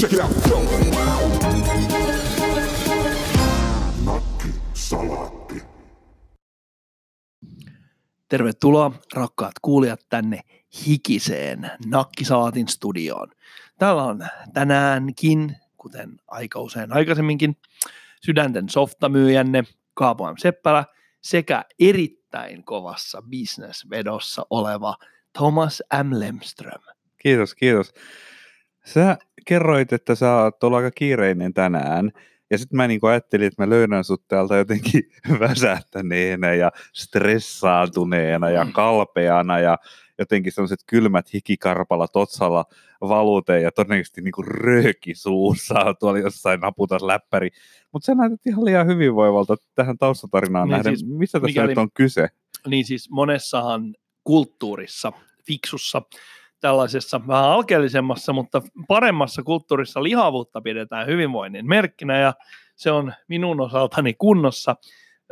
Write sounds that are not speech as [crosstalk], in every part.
Check it out. Nakki. Tervetuloa rakkaat kuulijat tänne hikiseen Nakkisalaatin studioon. Täällä on tänäänkin, kuten aika usein aikaisemminkin, sydänten softamyyjänne Kaapo M. Seppälä sekä erittäin kovassa bisnesvedossa oleva Thomas M. Lemström. Kiitos, kiitos. Sä kerroit, että sä oot ollut aika kiireinen tänään. Ja sitten mä niin ajattelin, että mä löydän sut täältä jotenkin [laughs] väsähtäneenä ja stressaantuneena ja Mm. kalpeana ja jotenkin sellaiset kylmät hikikarpalla totsalla valuteen ja todennäköisesti niin rööki suussa [laughs] tuolla jossain naputas läppäri. Mutta sä näytät ihan liian hyvinvoivalta tähän taustatarinaan Niin nähden. siis Mistä tässä mikäli- nyt on kyse? Niin siis monessahan kulttuurissa, fiksussa, tällaisessa vähän alkeellisemmassa, mutta paremmassa kulttuurissa lihavuutta pidetään hyvinvoinnin merkkinä ja se on minun osaltani kunnossa.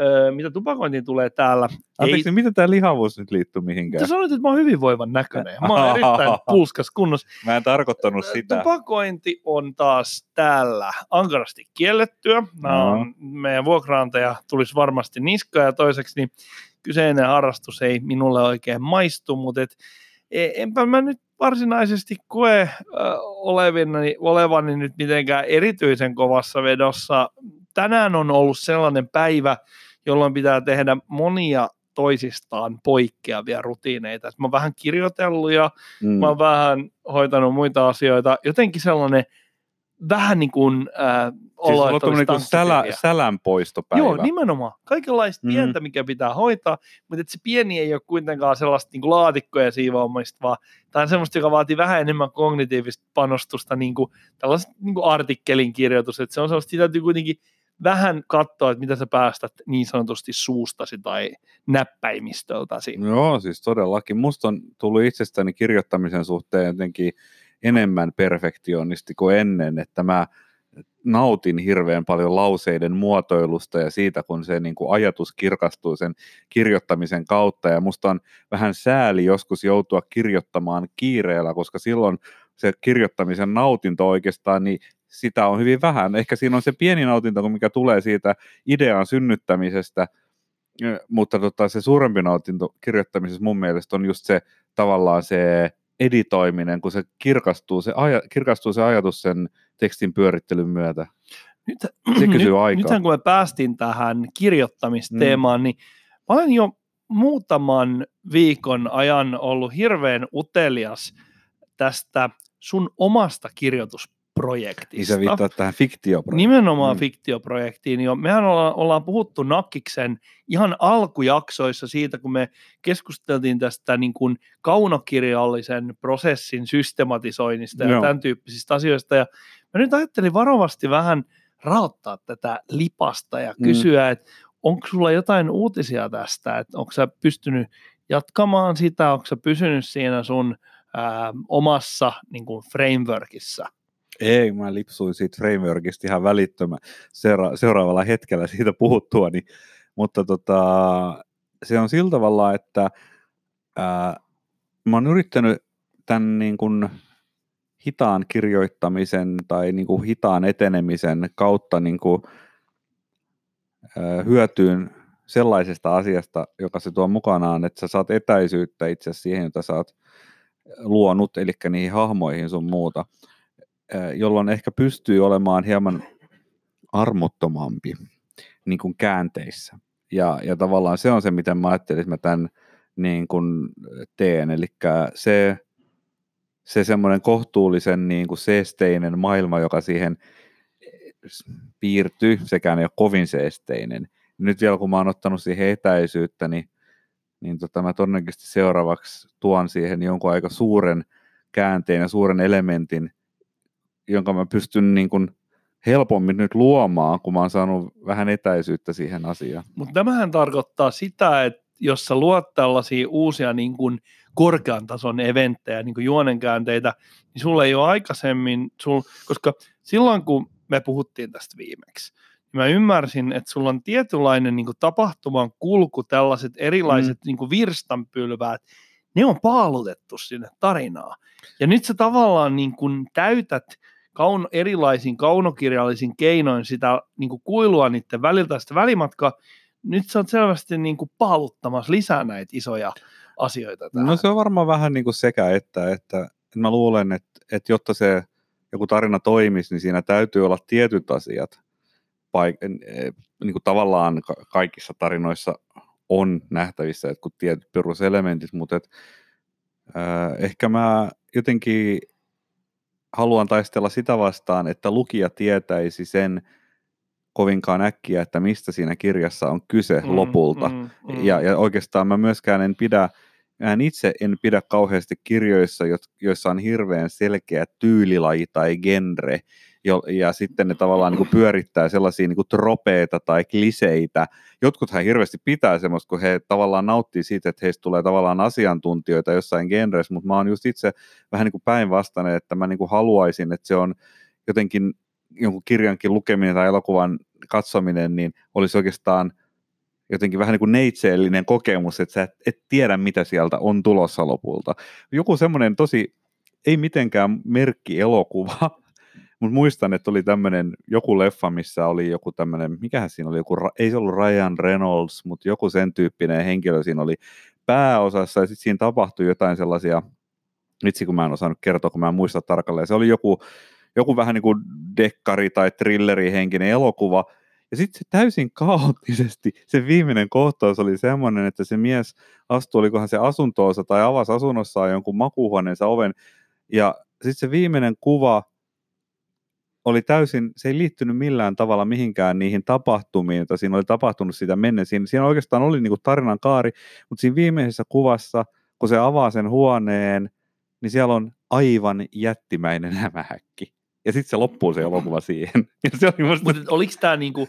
Öö, mitä tupakointiin tulee täällä, Anteeksi, miten tämä lihavuus nyt liittyy mihinkään? Sä sanoit, että mä oon hyvinvoivan näköinen. Mä oon erittäin [laughs] pulskas kunnossa. Mä en tarkoittanut sitä. Tupakointi on taas täällä ankarasti kiellettyä. Nämä No. on, meidän vuokraantaja tulisi varmasti niskaa ja toiseksi niin kyseinen harrastus ei minulle oikein maistu, mutta et, enpä mä nyt varsinaisesti koe äh, olevani, olevani nyt mitenkään erityisen kovassa vedossa. Tänään on ollut sellainen päivä, jolloin pitää tehdä monia toisistaan poikkeavia rutiineita. Mä oon vähän kirjoitellut ja Mm. mä oon vähän hoitanut muita asioita. Jotenkin sellainen vähän niin kuin äh, Siis sulla on että olisi niinku sälä, tanssipeliä. sälän poistopäivä. Joo, nimenomaan. Kaikenlaista Mm. pientä, mikä pitää hoitaa, mutta se pieni ei ole kuitenkaan sellaista niin kuin laatikkoja siivoamista, vaan tämä on semmoista, joka vaatii vähän enemmän kognitiivista panostusta, niin kuin tällaiset niin kuin artikkelin kirjoitus, että se on sellaista, sitä täytyy kuitenkin vähän katsoa, että mitä sä päästät niin sanotusti suustasi tai näppäimistöltäsi. Joo, siis todellakin. Musta on tullut itsestäni kirjoittamisen suhteen jotenkin enemmän perfektionisti kuin ennen, että mä nautin hirveän paljon lauseiden muotoilusta ja siitä, kun se niin kuin ajatus kirkastuu sen kirjoittamisen kautta. Ja musta on vähän sääli joskus joutua kirjoittamaan kiireellä, koska silloin se kirjoittamisen nautinto oikeastaan, niin sitä on hyvin vähän. Ehkä siinä on se pieni nautinto, mikä tulee siitä idean synnyttämisestä, Ö, mutta tota, se suurempi nautinto kirjoittamisessa mun mielestä on just se tavallaan se editoiminen, kun se kirkastuu se, aja, kirkastuu se ajatus sen tekstin pyörittelyn myötä. Nyt, Se [clears throat] kysyy nyt, aikaa. Nythän kun me päästiin tähän kirjoittamisteemaan, mm. niin mä olen jo muutaman viikon ajan ollut hirveän utelias tästä sun omasta kirjoitusprojektista. Niin se viittaa tähän fiktioprojektiin. Nimenomaan Mm. mm. fiktioprojektiin. Jo. Mehän ollaan, ollaan puhuttu Nakkiksen ihan alkujaksoissa siitä, kun me keskusteltiin tästä niin kuin kaunokirjallisen prosessin systematisoinnista ja Joo. tämän tyyppisistä asioista. Ja mä nyt ajattelin varovasti vähän raottaa tätä lipasta ja Mm. kysyä, mm. että onko sulla jotain uutisia tästä, että onko sä pystynyt jatkamaan sitä, onko sä pysynyt siinä sun ää, omassa niin kuin frameworkissa? Ei, mä lipsuin siitä frameworkista ihan välittömän seura- seuraavalla hetkellä siitä puhuttua, niin, mutta tota, se on sillä tavalla, että ää, mä oon yrittänyt tämän niin kuin hitaan kirjoittamisen tai niin kuin hitaan etenemisen kautta niin kuin, ää, hyötyyn sellaisesta asiasta, joka se tuo mukanaan, että sä saat etäisyyttä itse siihen, jota sä oot luonut, eli niihin hahmoihin sun muuta, jolloin ehkä pystyy olemaan hieman armottomampi niin kuin käänteissä. Ja, ja tavallaan se on se, miten mä ajattelin, että mä tämän niin kuin teen. Eli se, se semmoinen kohtuullisen niin kuin seesteinen maailma, joka siihen piirtyy, sekään ei ole kovin seesteinen. Nyt vielä kun mä oon ottanut siihen etäisyyttä, niin, niin tota, mä todennäköisesti seuraavaksi tuon siihen jonkun aika suuren käänteen ja suuren elementin, jonka mä pystyn niin kuin helpommin nyt luomaan, kun mä oon saanut vähän etäisyyttä siihen asiaan. Mutta tämähän tarkoittaa sitä, että jos sä luot tällaisia uusia niin kuin korkean tason eventtejä, niin kuin juonenkäänteitä, niin sulla ei ole aikaisemmin, sul, koska silloin kun me puhuttiin tästä viimeksi, niin mä ymmärsin, että sulla on tietynlainen niin kuin tapahtuman kulku, tällaiset erilaiset mm. niin kuin virstanpylväät, ne on paalutettu sinne tarinaan. Ja nyt sä tavallaan niin kuin täytät kaun, erilaisin kaunokirjallisin keinoin sitä niin kuin kuilua niiden väliltä sitä välimatkaa, nyt sä oot selvästi niin kuin paaluttamassa lisää näitä isoja asioita tähän. No se on varmaan vähän niin kuin sekä että, että mä luulen, että, että jotta se joku tarina toimisi, niin siinä täytyy olla tietyt asiat, paik- niin kuin tavallaan kaikissa tarinoissa on nähtävissä että kun tietyt peruselementit, mutta et, äh, ehkä mä jotenkin haluan taistella sitä vastaan, että lukija tietäisi sen kovinkaan äkkiä, että mistä siinä kirjassa on kyse mm, lopulta. Mm, mm. Ja, ja oikeastaan mä myöskään en pidä, mä en itse en pidä kauheasti kirjoissa, joissa on hirveän selkeä tyylilaji tai genre, jo, ja sitten ne tavallaan niin kuin pyörittää sellaisia niin kuin tropeita tai kliseitä. Jotkuthan hirveästi pitää semmoista, kun he tavallaan nauttii siitä, että heistä tulee tavallaan asiantuntijoita jossain genressä, mutta mä oon just itse vähän niin kuin päinvastainen, että mä niin kuin haluaisin, että se on jotenkin jonkun kirjankin lukeminen tai elokuvan katsominen, niin olisi oikeastaan jotenkin vähän niin kuin neitseellinen kokemus, että sä et, et tiedä, mitä sieltä on tulossa lopulta. Joku semmoinen tosi, ei mitenkään merkki elokuva, mutta muistan, että oli tämmöinen joku leffa, missä oli joku tämmöinen, mikähän siinä oli, joku, ei se ollut Ryan Reynolds, mutta joku sen tyyppinen henkilö siinä oli pääosassa, ja sitten siinä tapahtui jotain sellaisia, vitsi kun mä en osannut kertoa, kun mä en muista tarkalleen, se oli joku, joku vähän niin kuin dekkari tai trilleri henkinen elokuva, ja sitten se täysin kaoottisesti, se viimeinen kohtaus oli semmoinen, että se mies astui, olikohan se asuntoosa tai avasi asunnossaan jonkun makuuhuoneensa oven, ja sitten se viimeinen kuva oli täysin, se ei liittynyt millään tavalla mihinkään niihin tapahtumiin, joita siinä oli tapahtunut sitä menneen. Siinä, siinä oikeastaan oli niin kuin tarinan kaari, mutta siinä viimeisessä kuvassa, kun se avaa sen huoneen, niin siellä on aivan jättimäinen hämähäkki. Ja sitten se loppuu se elokuva siihen. [laughs] Oli musta... Mutta oliko tämä niinku,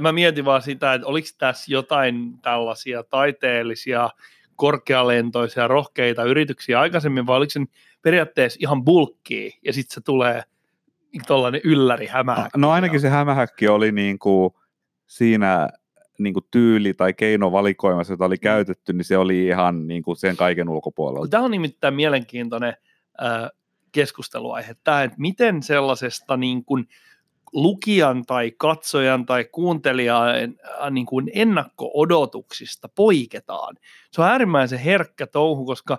mä mietin vaan sitä, että oliko tässä jotain tällaisia taiteellisia, korkealentoisia, rohkeita yrityksiä aikaisemmin, vai oliko se periaatteessa ihan bulkkiä, ja sitten se tulee – tuollainen ylläri hämähäkki. No ainakin se hämähäkki oli niin kuin siinä niin kuin tyyli tai keinovalikoimassa, jota oli mm. käytetty, niin se oli ihan niin kuin sen kaiken ulkopuolella. Tämä on nimittäin mielenkiintoinen äh, keskusteluaihe, tämä, että miten sellaisesta niin kuin lukijan tai katsojan tai kuuntelijan äh, niin kuin ennakko-odotuksista poiketaan. Se on äärimmäisen herkkä touhu, koska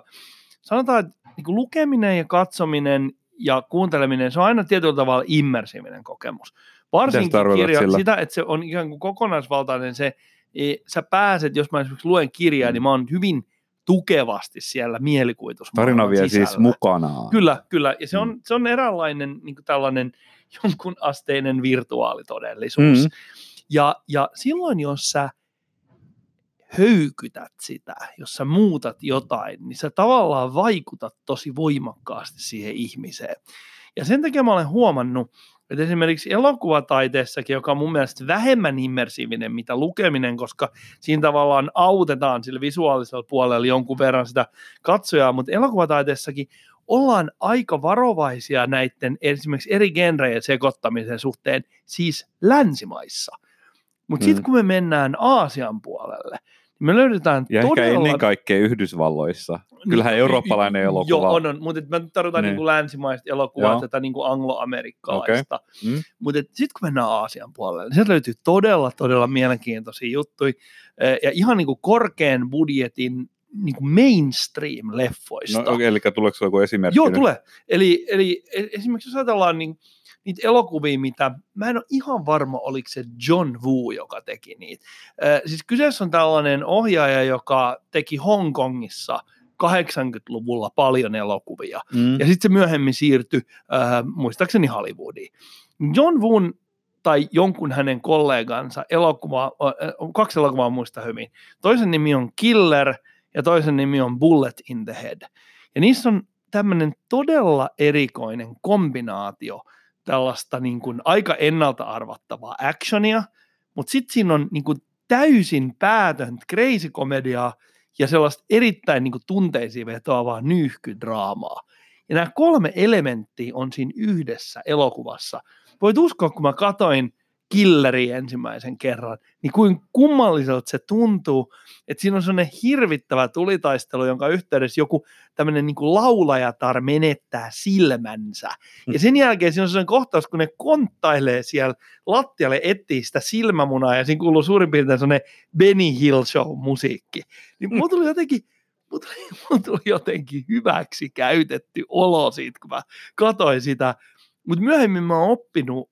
sanotaan, että niin kuin lukeminen ja katsominen ja kuunteleminen, se on aina tietyllä tavalla immersiivinen kokemus. Varsinkin kirja, sillä? sitä, että se on ikään kuin kokonaisvaltainen se, e, sä pääset, jos mä esimerkiksi luen kirjaa, mm. niin mä oon hyvin tukevasti siellä mielikuvitus. Tarina vie siis sisällä. siis mukanaan. Kyllä, kyllä. Ja se on, mm. se on eräänlainen niin tällainen jonkun asteinen virtuaalitodellisuus. Mm. Ja, ja silloin, jos sä höykytät sitä, jos sä muutat jotain, niin sä tavallaan vaikutat tosi voimakkaasti siihen ihmiseen. Ja sen takia mä olen huomannut, että esimerkiksi elokuvataiteessakin, joka on mun mielestä vähemmän immersiivinen mitä lukeminen, koska siinä tavallaan autetaan sillä visuaalisella puolella jonkun verran sitä katsojaa, mutta elokuvataiteessakin ollaan aika varovaisia näiden esimerkiksi eri genrejen sekoittamisen suhteen, siis länsimaissa. Mutta sitten mm. kun me mennään Aasian puolelle, me löydetään ja todella... ehkä ennen kaikkea Yhdysvalloissa. Kyllähän eurooppalainen elokuva... Joo, on, on. mutta mä tarkoitan niin. niin länsimaista elokuvaa, tätä niin kuin angloamerikkalaista. Okay. Mm. Mutta sitten kun mennään Aasian puolelle, niin sieltä löytyy todella, todella mielenkiintoisia juttuja. Ja ihan niin kuin korkean budjetin niin kuin mainstream-leffoista. No, eli tuleeko joku esimerkki? Joo, nyt? tulee. Eli, eli e, esimerkiksi jos ajatellaan niin, niitä elokuvia, mitä mä en ole ihan varma, oliko se John Woo, joka teki niitä. Äh, siis kyseessä on tällainen ohjaaja, joka teki Hongkongissa 80-luvulla paljon elokuvia, mm. ja sitten se myöhemmin siirtyi, äh, muistaakseni Hollywoodiin. John Woon tai jonkun hänen kollegansa elokuva, äh, kaksi elokuvaa muista hyvin. Toisen nimi on Killer ja toisen nimi on Bullet in the Head. Ja niissä on tämmöinen todella erikoinen kombinaatio tällaista niin kuin aika ennalta arvattavaa actionia, mutta sitten siinä on niin kuin täysin päätöntä crazy komediaa ja sellaista erittäin niin kuin tunteisiin vetoavaa nyyhkydraamaa. Ja nämä kolme elementtiä on siinä yhdessä elokuvassa. Voit uskoa, kun mä katoin killeri ensimmäisen kerran, niin kuin kummalliselta se tuntuu, että siinä on sellainen hirvittävä tulitaistelu, jonka yhteydessä joku tämmöinen niin laulajatar menettää silmänsä. Ja sen jälkeen siinä on sellainen kohtaus, kun ne konttailee siellä lattialle, etsii sitä silmämunaa, ja siinä kuuluu suurin piirtein sellainen Benny Hill Show-musiikki. Niin mulla tuli jotenkin, mulla [laughs] mulla tuli jotenkin hyväksi käytetty olo siitä, kun mä katsoin sitä. Mutta myöhemmin mä oon oppinut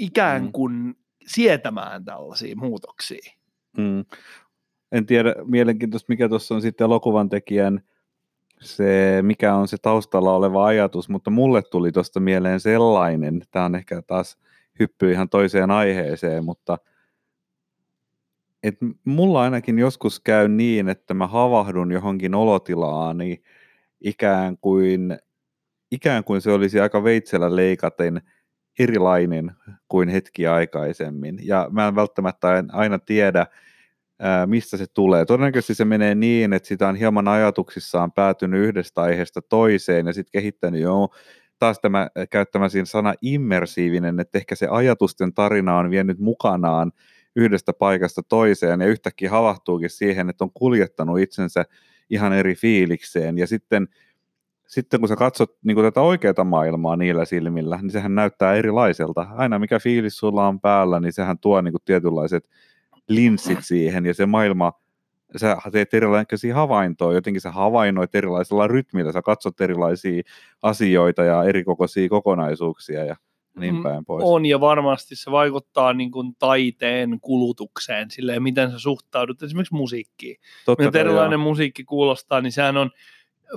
ikään Mm. kuin sietämään tällaisia muutoksia. Mm. En tiedä, mielenkiintoista mikä tuossa on sitten elokuvan tekijän se, mikä on se taustalla oleva ajatus, mutta mulle tuli tuosta mieleen sellainen, tämä on ehkä taas hyppy ihan toiseen aiheeseen, mutta et mulla ainakin joskus käy niin, että mä havahdun johonkin olotilaan, niin ikään kuin, ikään kuin se olisi aika veitsellä leikaten erilainen kuin hetki aikaisemmin. Ja mä en välttämättä aina tiedä, mistä se tulee. Todennäköisesti se menee niin, että sitä on hieman ajatuksissaan päätynyt yhdestä aiheesta toiseen ja sitten kehittänyt jo taas tämä käyttämäsi sana immersiivinen, että ehkä se ajatusten tarina on vienyt mukanaan yhdestä paikasta toiseen ja yhtäkkiä havahtuukin siihen, että on kuljettanut itsensä ihan eri fiilikseen ja sitten sitten kun sä katsot niin kuin tätä oikeaa maailmaa niillä silmillä, niin sehän näyttää erilaiselta. Aina mikä fiilis sulla on päällä, niin sehän tuo niin kuin tietynlaiset linssit siihen ja se maailma, sä teet erilaisia havaintoja, jotenkin sä havainnoit erilaisella rytmillä, sä katsot erilaisia asioita ja erikokoisia kokonaisuuksia ja niin Mm, päin pois. On ja varmasti se vaikuttaa niin kuin taiteen kulutukseen, silleen miten sä suhtaudut esimerkiksi musiikkiin. Totta kai, erilainen joo. musiikki kuulostaa, niin sehän on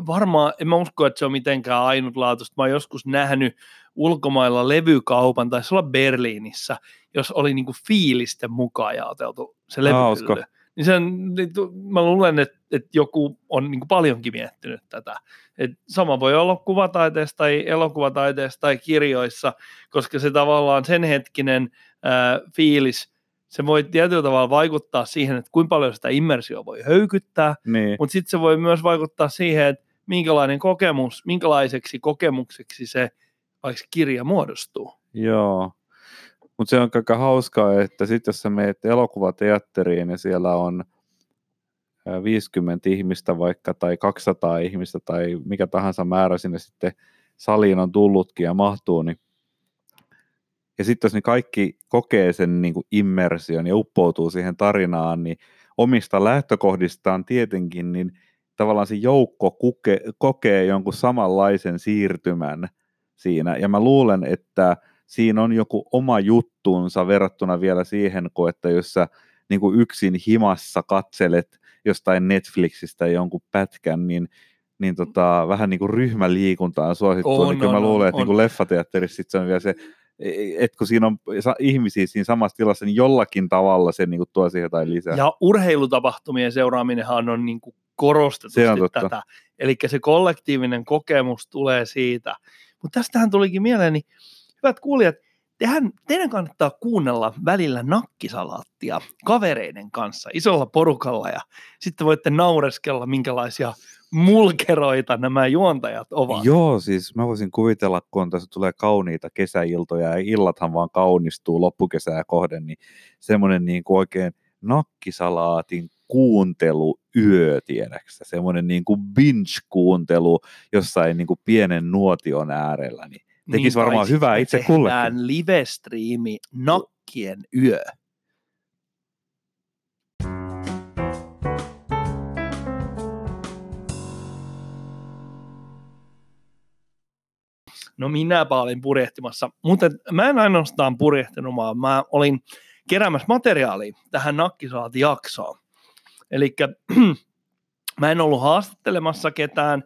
varmaan, en mä usko, että se on mitenkään ainutlaatuista. Mä oon joskus nähnyt ulkomailla levykaupan, taisi olla Berliinissä, jos oli niinku fiilisten mukaan jaoteltu se levyhylly. Niin sen, niin mä luulen, että, että joku on niinku paljonkin miettinyt tätä. Et sama voi olla kuvataiteessa tai elokuvataiteessa tai kirjoissa, koska se tavallaan sen hetkinen ää, fiilis, se voi tietyllä tavalla vaikuttaa siihen, että kuinka paljon sitä immersio voi höykyttää, Niin. mutta sitten se voi myös vaikuttaa siihen, että minkälainen kokemus, minkälaiseksi kokemukseksi se vaikka kirja muodostuu. Joo. Mutta se on aika hauskaa, että sitten jos sä meet elokuvateatteriin ja siellä on ää, 50 ihmistä vaikka tai 200 ihmistä tai mikä tahansa määrä sinne sitten saliin on tullutkin ja mahtuu, niin ja sitten jos ne kaikki kokee sen niin kuin immersion ja uppoutuu siihen tarinaan, niin omista lähtökohdistaan tietenkin, niin tavallaan se joukko kuke, kokee jonkun samanlaisen siirtymän siinä. Ja mä luulen, että siinä on joku oma juttuunsa verrattuna vielä siihen, kun että jos sä niin kuin yksin himassa katselet jostain Netflixistä jonkun pätkän, niin niin tota, vähän niin kuin ryhmäliikuntaan suosittua, On, niin kyllä mä on, luulen, on, että niin kuin leffateatterissa sit se on vielä se, että kun siinä on ihmisiä siinä samassa tilassa, niin jollakin tavalla se niin kuin tuo siihen jotain lisää. Ja urheilutapahtumien seuraaminenhan on niin kuin korostetusti tätä. Eli se kollektiivinen kokemus tulee siitä. Mutta tästähän tulikin mieleen, niin hyvät kuulijat, tehän, teidän kannattaa kuunnella välillä nakkisalaattia kavereiden kanssa isolla porukalla ja sitten voitte naureskella, minkälaisia mulkeroita nämä juontajat ovat. Joo, siis mä voisin kuvitella, kun tässä tulee kauniita kesäiltoja ja illathan vaan kaunistuu loppukesää kohden, niin semmoinen niin kuin oikein nakkisalaatin kuunteluyö, tiedäksä, semmoinen niin kuin binge-kuuntelu jossain niin kuin pienen nuotion äärellä, niin tekisi tai varmaan hyvää itse tehdään kullekin. live-striimi Nakkien yö. No minäpä olin purjehtimassa, mutta mä en ainoastaan purjehtinut, vaan mä olin keräämässä materiaalia tähän nakkisaati-jaksoon. Eli [clears throat] mä en ollut haastattelemassa ketään,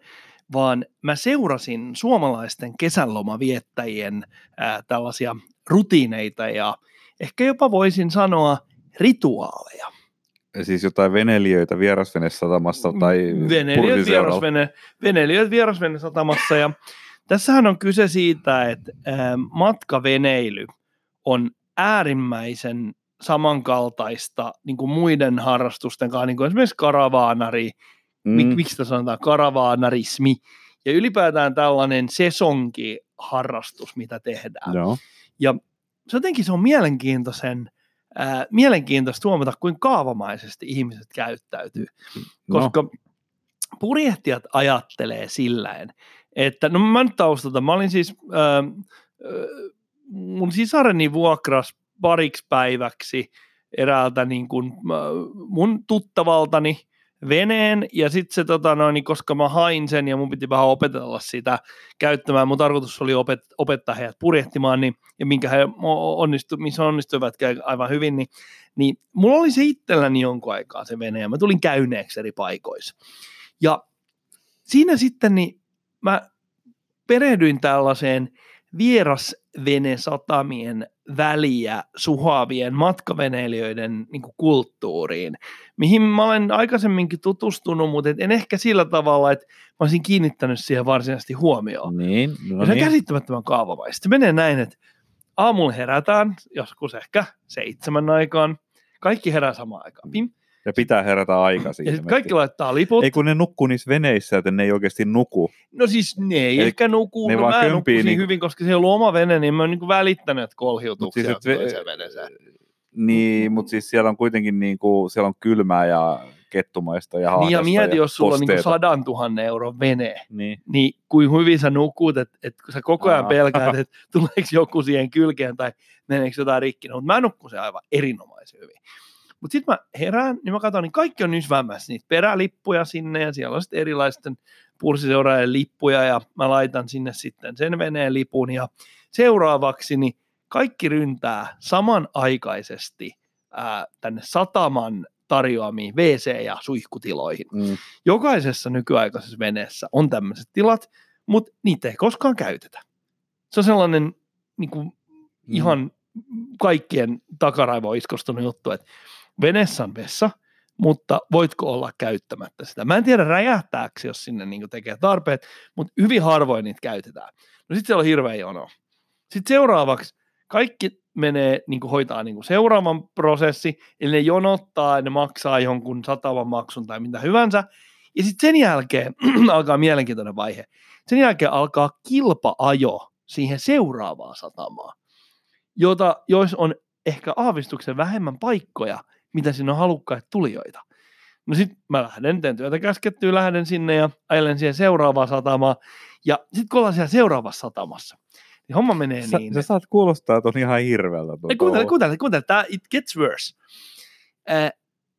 vaan mä seurasin suomalaisten kesälomaviettäjien ää, tällaisia rutiineita ja ehkä jopa voisin sanoa rituaaleja. Siis jotain venelijöitä vierasvenesatamassa tai Veneilijät, pursiseuralla. vierasvene, veneilijät vierasvenesatamassa ja tässähän on kyse siitä, että ää, matkaveneily on äärimmäisen samankaltaista niin kuin muiden harrastusten kanssa, niin kuin esimerkiksi karavaanari, mm. Mm, miksi sitä sanotaan, karavaanarismi, ja ylipäätään tällainen sesonki-harrastus, mitä tehdään. joo. Ja se jotenkin se on mielenkiintoisen, ää, mielenkiintoista huomata, kuinka kaavamaisesti ihmiset käyttäytyy. No. Koska no. purjehtijat ajattelee silläin, että no mä nyt taustalta, mä olin siis, ää, mun sisareni vuokras pariksi päiväksi eräältä niin kuin, mun tuttavaltani veneen, ja sitten se, tota noin, niin koska mä hain sen ja mun piti vähän opetella sitä käyttämään, mun tarkoitus oli opet, opettaa heidät purjehtimaan, niin, ja minkä he onnistu, missä onnistuivat aivan hyvin, niin, niin mulla oli se itselläni jonkun aikaa se vene, ja mä tulin käyneeksi eri paikoissa. Ja siinä sitten niin mä perehdyin tällaiseen vierasvenesatamien väliä suhaavien matkaveneilijöiden niin kuin kulttuuriin, mihin mä olen aikaisemminkin tutustunut, mutta en ehkä sillä tavalla, että mä olisin kiinnittänyt siihen varsinaisesti huomioon. Niin, no ja se on niin. käsittämättömän kaavamaista. Se menee näin, että aamulla herätään, joskus ehkä seitsemän aikaan, kaikki herää samaan aikaan. Pim. Ja pitää herätä aikaisin. Ja sitten kaikki laittaa liput. Ei kun ne nukkuu niissä veneissä, että ne ei oikeasti nuku. No siis ne ei Eli ehkä nuku, ne no vaan mä kömpii niinku- hyvin, koska se ei ollut oma vene, niin mä oon niinku välittänyt, että kolhiutuu siis, et ve- toiseen veneeseen. Niin, mutta siis siellä on kuitenkin niinku, siellä on kylmää ja kettumaista ja Niin ja mieti, jos sulla on niinku sadan tuhannen euron vene, Niin. niin kuin hyvin sä nukut, että et, kun sä koko ajan Aa. pelkäät, [laughs] että tuleeko joku siihen kylkeen tai meneekö jotain rikki. Mutta mä nukkun se aivan erinomaisen hyvin. Mutta sitten mä herään, niin mä katson, niin kaikki on nysvämässä niitä perälippuja sinne ja siellä on sitten erilaisten pursiseuraajien lippuja ja mä laitan sinne sitten sen veneen lipun ja seuraavaksi niin kaikki ryntää samanaikaisesti ää, tänne sataman tarjoamiin WC- ja suihkutiloihin Mm. jokaisessa nykyaikaisessa veneessä on tämmöiset tilat, mutta niitä ei koskaan käytetä. Se on sellainen niin kuin, ihan kaikkien takaraivoon iskostunut juttu, että vessa, mutta voitko olla käyttämättä sitä? Mä en tiedä räjähtääkö, jos sinne niin tekee tarpeet, mutta hyvin harvoin niitä käytetään. No sitten siellä on hirveä jono. Sitten seuraavaksi kaikki menee, niin kuin hoitaa niin kuin seuraavan prosessi, eli ne jonottaa ne maksaa jonkun satavan maksun tai mitä hyvänsä. Ja sitten sen jälkeen [clears throat] alkaa mielenkiintoinen vaihe. Sen jälkeen alkaa kilpaajo siihen seuraavaan satamaan, jota, jos on ehkä aavistuksen vähemmän paikkoja, mitä siinä on halukkaita tulijoita. No sitten mä lähden, teen työtä käskettyä, lähden sinne ja ajelen siihen seuraavaan satamaan. Ja sitten kun ollaan siellä seuraavassa satamassa, niin homma menee Sä, niin. sä saat kuulostaa, että on ihan hirveältä. Ei, kuuntele, kuuntele, kuuntele, tämä it gets worse. Äh,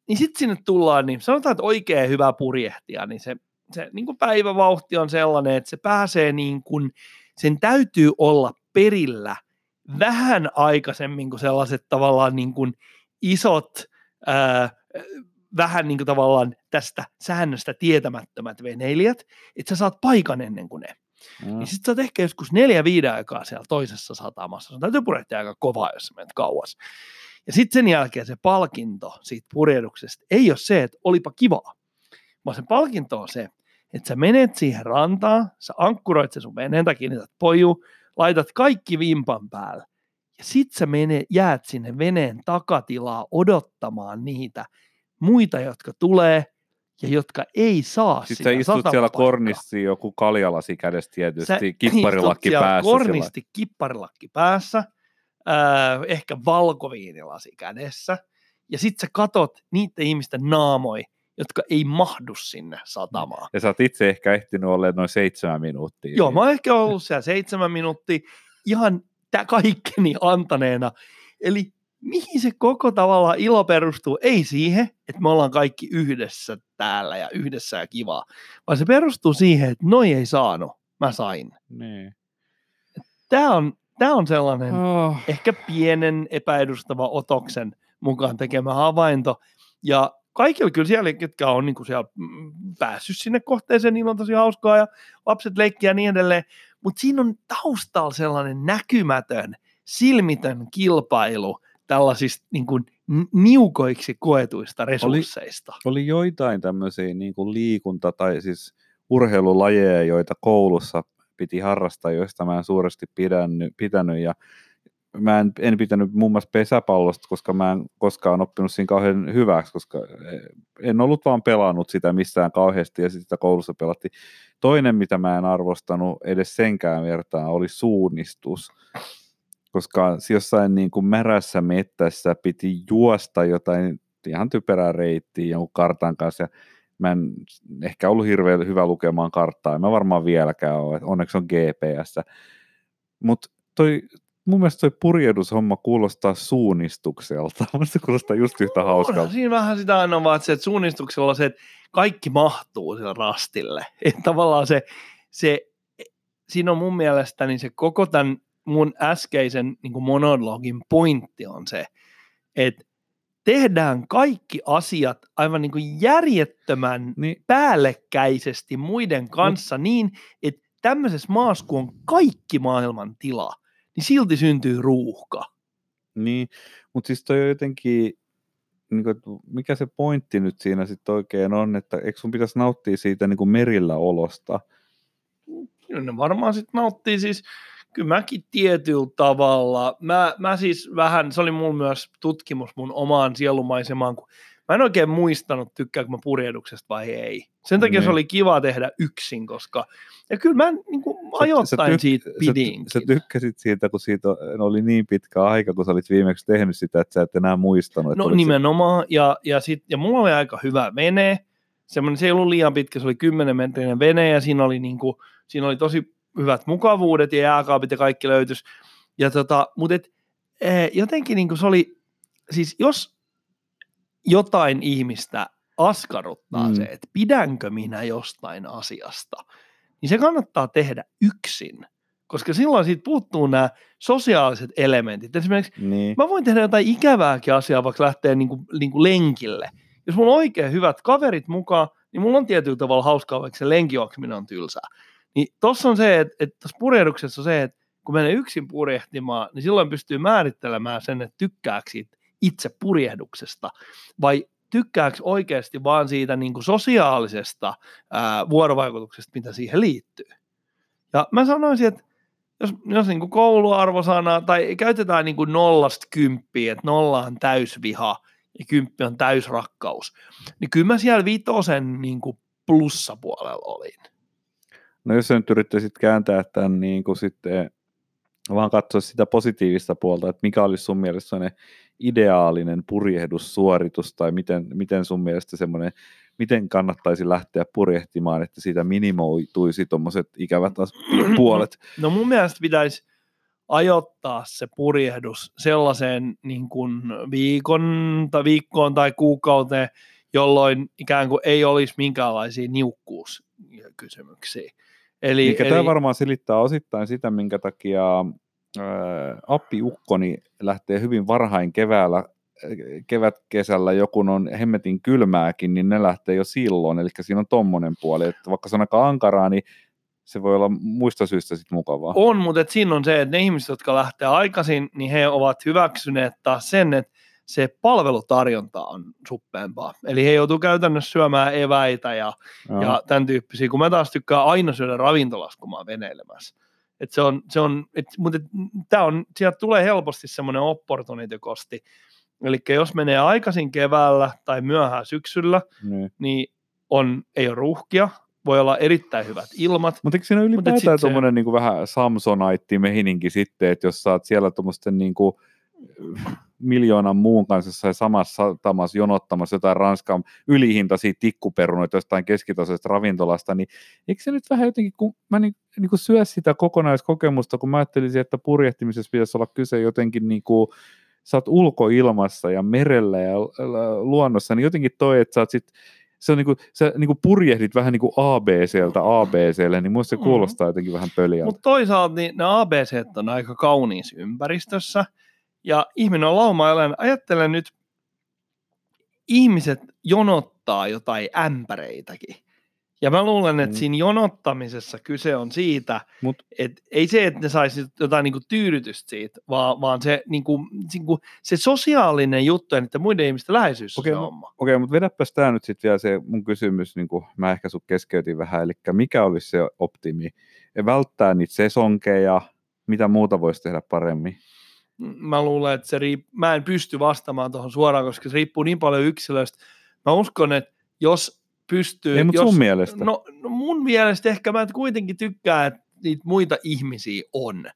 niin sitten sinne tullaan, niin sanotaan, että oikein hyvä purjehtija, niin se, se niin kuin päivävauhti on sellainen, että se pääsee niin kuin, sen täytyy olla perillä vähän aikaisemmin kuin sellaiset tavallaan niin kuin isot, ää, vähän niin kuin tavallaan tästä säännöstä tietämättömät veneilijät, että sä saat paikan ennen kuin ne. Mm. Niin sit sä oot ehkä joskus neljä viiden aikaa siellä toisessa satamassa. Sun täytyy purjehtia aika kovaa, jos sä menet kauas. Ja sitten sen jälkeen se palkinto siitä purjehduksesta ei ole se, että olipa kivaa, vaan se palkinto on se, että sä menet siihen rantaan, sä ankkuroit sen sun veneen tai kiinnität poju, laitat kaikki vimpan päälle ja sit sä mene, jäät sinne veneen takatilaa odottamaan niitä muita, jotka tulee ja jotka ei saa Sitten sitä sä istut siellä kornisti joku kaljalasi kädessä tietysti, Sä kipparilakki päässä. sillä Kornisti kipparilakki päässä, äh, ehkä valkoviinilasi kädessä, ja sitten sä katot niiden ihmisten naamoi, jotka ei mahdu sinne satamaan. Ja sä oot itse ehkä ehtinyt olla noin seitsemän minuuttia. Joo, mä oon ehkä ollut siellä seitsemän minuuttia ihan tä- kaikkeni antaneena. Eli mihin se koko tavallaan ilo perustuu? Ei siihen, että me ollaan kaikki yhdessä täällä ja yhdessä ja kivaa, vaan se perustuu siihen, että noi ei saanut, mä sain. Niin. Tämä on, tää on sellainen Oh. ehkä pienen epäedustava otoksen mukaan tekemä havainto. Ja kaikilla kyllä siellä, ketkä on niin kuin siellä mm, päässyt sinne kohteeseen, niillä on tosi hauskaa ja lapset leikkiä ja niin edelleen. Mutta siinä on taustalla sellainen näkymätön, silmitön kilpailu tällaisista niin kuin niukoiksi koetuista resursseista. Oli joitain tämmöisiä niin kuin liikunta- tai siis urheilulajeja, joita koulussa piti harrastaa, joista mä en suuresti pidännyt, pitänyt ja mä en, en pitänyt muun muassa pesäpallosta, koska mä en koskaan oppinut siinä kauhean hyväksi, koska en ollut vaan pelannut sitä missään kauheasti ja sitä koulussa pelattiin. Toinen, mitä mä en arvostanut edes senkään vertaan, oli suunnistus. koska jossain niin kuin märässä mettässä piti juosta jotain ihan typerää reittiä jonkun kartan kanssa, ja mä en ehkä ollut hirveän hyvä lukemaan karttaa, en mä varmaan vieläkään ole, onneksi on GPS. Mutta toi, mun mielestä toi purjehdushomma kuulostaa suunnistukselta. [laughs] Mun se kuulostaa just yhtä hauskaa. Onhan siinä vähän sitä aina vaan, että, se, että suunnistuksella on se, että kaikki mahtuu sille rastille. [laughs] Että tavallaan se, se, siinä on mun mielestä niin se koko tämän mun äskeisen niin monologin pointti on se, että tehdään kaikki asiat aivan niin kuin järjettömän Niin. päällekkäisesti muiden kanssa niin, että tämmöisessä maassa, kun on kaikki maailman tila, niin silti syntyy ruuhka. Niin, mutta siis toi on jotenkin, niin kuin, mikä se pointti nyt siinä sitten oikein on, että eikö sun pitäisi nauttia siitä niin kuin merillä olosta? Kyllä ne varmaan sitten nauttii siis, kyllä mäkin tietyllä tavalla, mä, mä siis vähän, se oli mulla myös tutkimus mun omaan sielumaisemaan, kun mä en oikein muistanut, tykkääkö mä purjehduksesta vai ei. Sen takia se Niin. oli kiva tehdä yksin, koska, ja kyllä mä niin kuin ajoittain tyk- siitä sä, pidinkin. sä tykkäsit siitä, kun siitä oli niin pitkä aika, kun sä olit viimeksi tehnyt sitä, että sä et enää muistanut. No oliko se- nimenomaan, ja, ja, sit, ja mulla oli aika hyvä vene, semmoinen, se ei ollut liian pitkä, se oli 10 metrinen vene, ja siinä oli, niinku, siinä oli tosi hyvät mukavuudet, ja jääkaapit ja kaikki löytys. Ja tota, mutta et, eh, jotenkin niinku se oli, siis jos jotain ihmistä askarruttaa Mm. se, että pidänkö minä jostain asiasta, niin se kannattaa tehdä yksin, koska silloin siitä puuttuu nämä sosiaaliset elementit. Esimerkiksi Niin. Mä voin tehdä jotain ikävääkin asiaa, vaikka lähteä niinku, niinku lenkille. Jos mulla on oikein hyvät kaverit mukaan, niin mulla on tietyllä tavalla hauskaa, vaikka se lenkijuokseminen on tylsää. Niin tossa on se, että, että tuossa purjehduksessa on se, että kun menee yksin purjehtimaan, niin silloin pystyy määrittelemään sen, että tykkääkö siitä itse purjehduksesta vai tykkääkö oikeasti vaan siitä niin kuin sosiaalisesta ää, vuorovaikutuksesta, mitä siihen liittyy. Ja mä sanoisin, että jos, jos niin kuin kouluarvosana tai käytetään niin kuin nollasta kymppiä, että nolla on täysviha ja kymppi on täysrakkaus, niin kyllä mä siellä viitosen niin kuin plussapuolella olin. No jos sä nyt yrittäisit kääntää tämän niin kuin sitten vaan katsoa sitä positiivista puolta, että mikä olisi sun mielestä ideaalinen purjehdussuoritus tai miten, miten sun mielestä semmoinen, miten kannattaisi lähteä purjehtimaan, että siitä minimoituisi tuommoiset ikävät as- puolet. No mun mielestä pitäisi ajoittaa se purjehdus sellaiseen niin kuin viikon tai viikkoon tai kuukauteen, jolloin ikään kuin ei olisi minkäänlaisia niukkuuskysymyksiä. Eli, Eli, eli Tämä varmaan selittää osittain sitä, minkä takia appiukkoni lähtee hyvin varhain keväällä, ää, kevätkesällä, joku on hemmetin kylmääkin, niin ne lähtee jo silloin. Eli siinä on tommonen puoli, että vaikka se on aika ankaraa, niin se voi olla muista syistä sitten mukavaa. On, mutta et siinä on se, että ne ihmiset, jotka lähtee aikaisin, niin he ovat hyväksyneet taas sen, että se palvelutarjonta on suppeampaa. Eli he joutuu käytännössä syömään eväitä ja, Joo. ja tämän tyyppisiä, kun mä taas tykkään aina syödä ravintolassa, kun mä oon veneilemässä. Et se on, se on, et, mutta tää on, sieltä tulee helposti semmoinen opportunity-kosti. Eli jos menee aikaisin keväällä tai myöhään syksyllä, Niin. niin on, ei ole ruuhkia, voi olla erittäin hyvät ilmat. Mutta eikö siinä ylipäätään sit se- tuommoinen niinku vähän Samsonite-mehininki sitten, että jos oot siellä tuommoisten niinku miljoonan muun kanssa samassa satamassa jonottamassa jotain Ranskan ylihintaisia tikkuperunoita jostain keskitasoisesta ravintolasta, niin eikö se nyt vähän jotenkin, kun mä niin, niin kuin syö sitä kokonaiskokemusta, kun mä ajattelisin, että purjehtimisessa pitäisi olla kyse jotenkin niin kuin, sä oot ulkoilmassa ja merellä ja luonnossa, niin jotenkin toi, että sä oot sit, se on niinku, sä niinku purjehdit vähän niinku ABCltä ABClle, niin musta se Mm. kuulostaa jotenkin vähän pöliältä. Mutta toisaalta niin ne ABC on aika kauniissa ympäristössä, ja ihminen on lauma Ajattelen nyt, ihmiset jonottaa jotain ämpäreitäkin. Ja mä luulen, että Mm. siinä jonottamisessa kyse on siitä, Mut- että ei se, että ne saisi jotain niinku tyydytystä siitä, vaan, vaan se, niinku, niinku, se sosiaalinen juttu ja niiden muiden ihmisten läheisyys on Okei, se homma. Okei, mutta vedäpäs tämä nyt sitten vielä se mun kysymys, niin kuin mä ehkä sut keskeytin vähän, eli mikä olisi se optimi? Välttää niitä sesonkeja, mitä muuta voisi tehdä paremmin? Mä luulen, että se riip... mä en pysty vastaamaan tuohon suoraan, koska se riippuu niin paljon yksilöistä. Mä uskon, että jos pystyy... Ei, mutta jos... sun mielestä. No, no mun mielestä ehkä mä kuitenkin tykkään, että niitä muita ihmisiä on.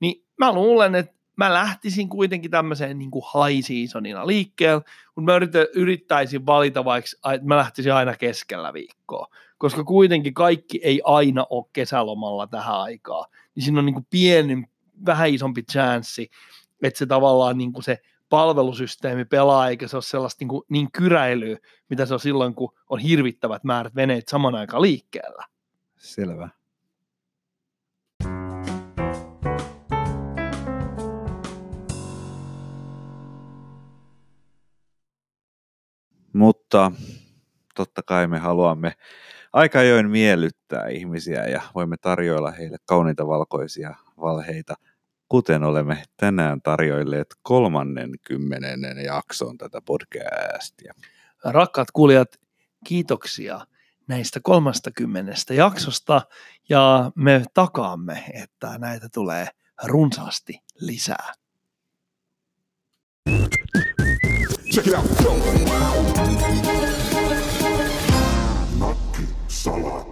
Niin mä luulen, että mä lähtisin kuitenkin tämmöiseen niin kuin high seasonina liikkeelle, mutta mä yritän, yrittäisin valita vaikka, että mä lähtisin aina keskellä viikkoa, koska kuitenkin kaikki ei aina ole kesälomalla tähän aikaan, niin siinä on niin kuin pieni, vähän isompi chanssi, että se tavallaan niin kuin se palvelusysteemi pelaa, eikä se ole sellaista niin, kuin, niin kyräilyä, mitä se on silloin, kun on hirvittävät määrät veneet saman aikaan liikkeellä. Selvä. Mutta totta kai me haluamme aika ajoin miellyttää ihmisiä ja voimme tarjoilla heille kauniita valkoisia valheita, kuten olemme tänään tarjoilleet kolmannen kymmenennen jakson tätä podcastia. Rakkaat kuulijat, kiitoksia näistä kolmasta kymmenestä jaksosta ja me takaamme, että näitä tulee runsaasti lisää. Check it out. Salat.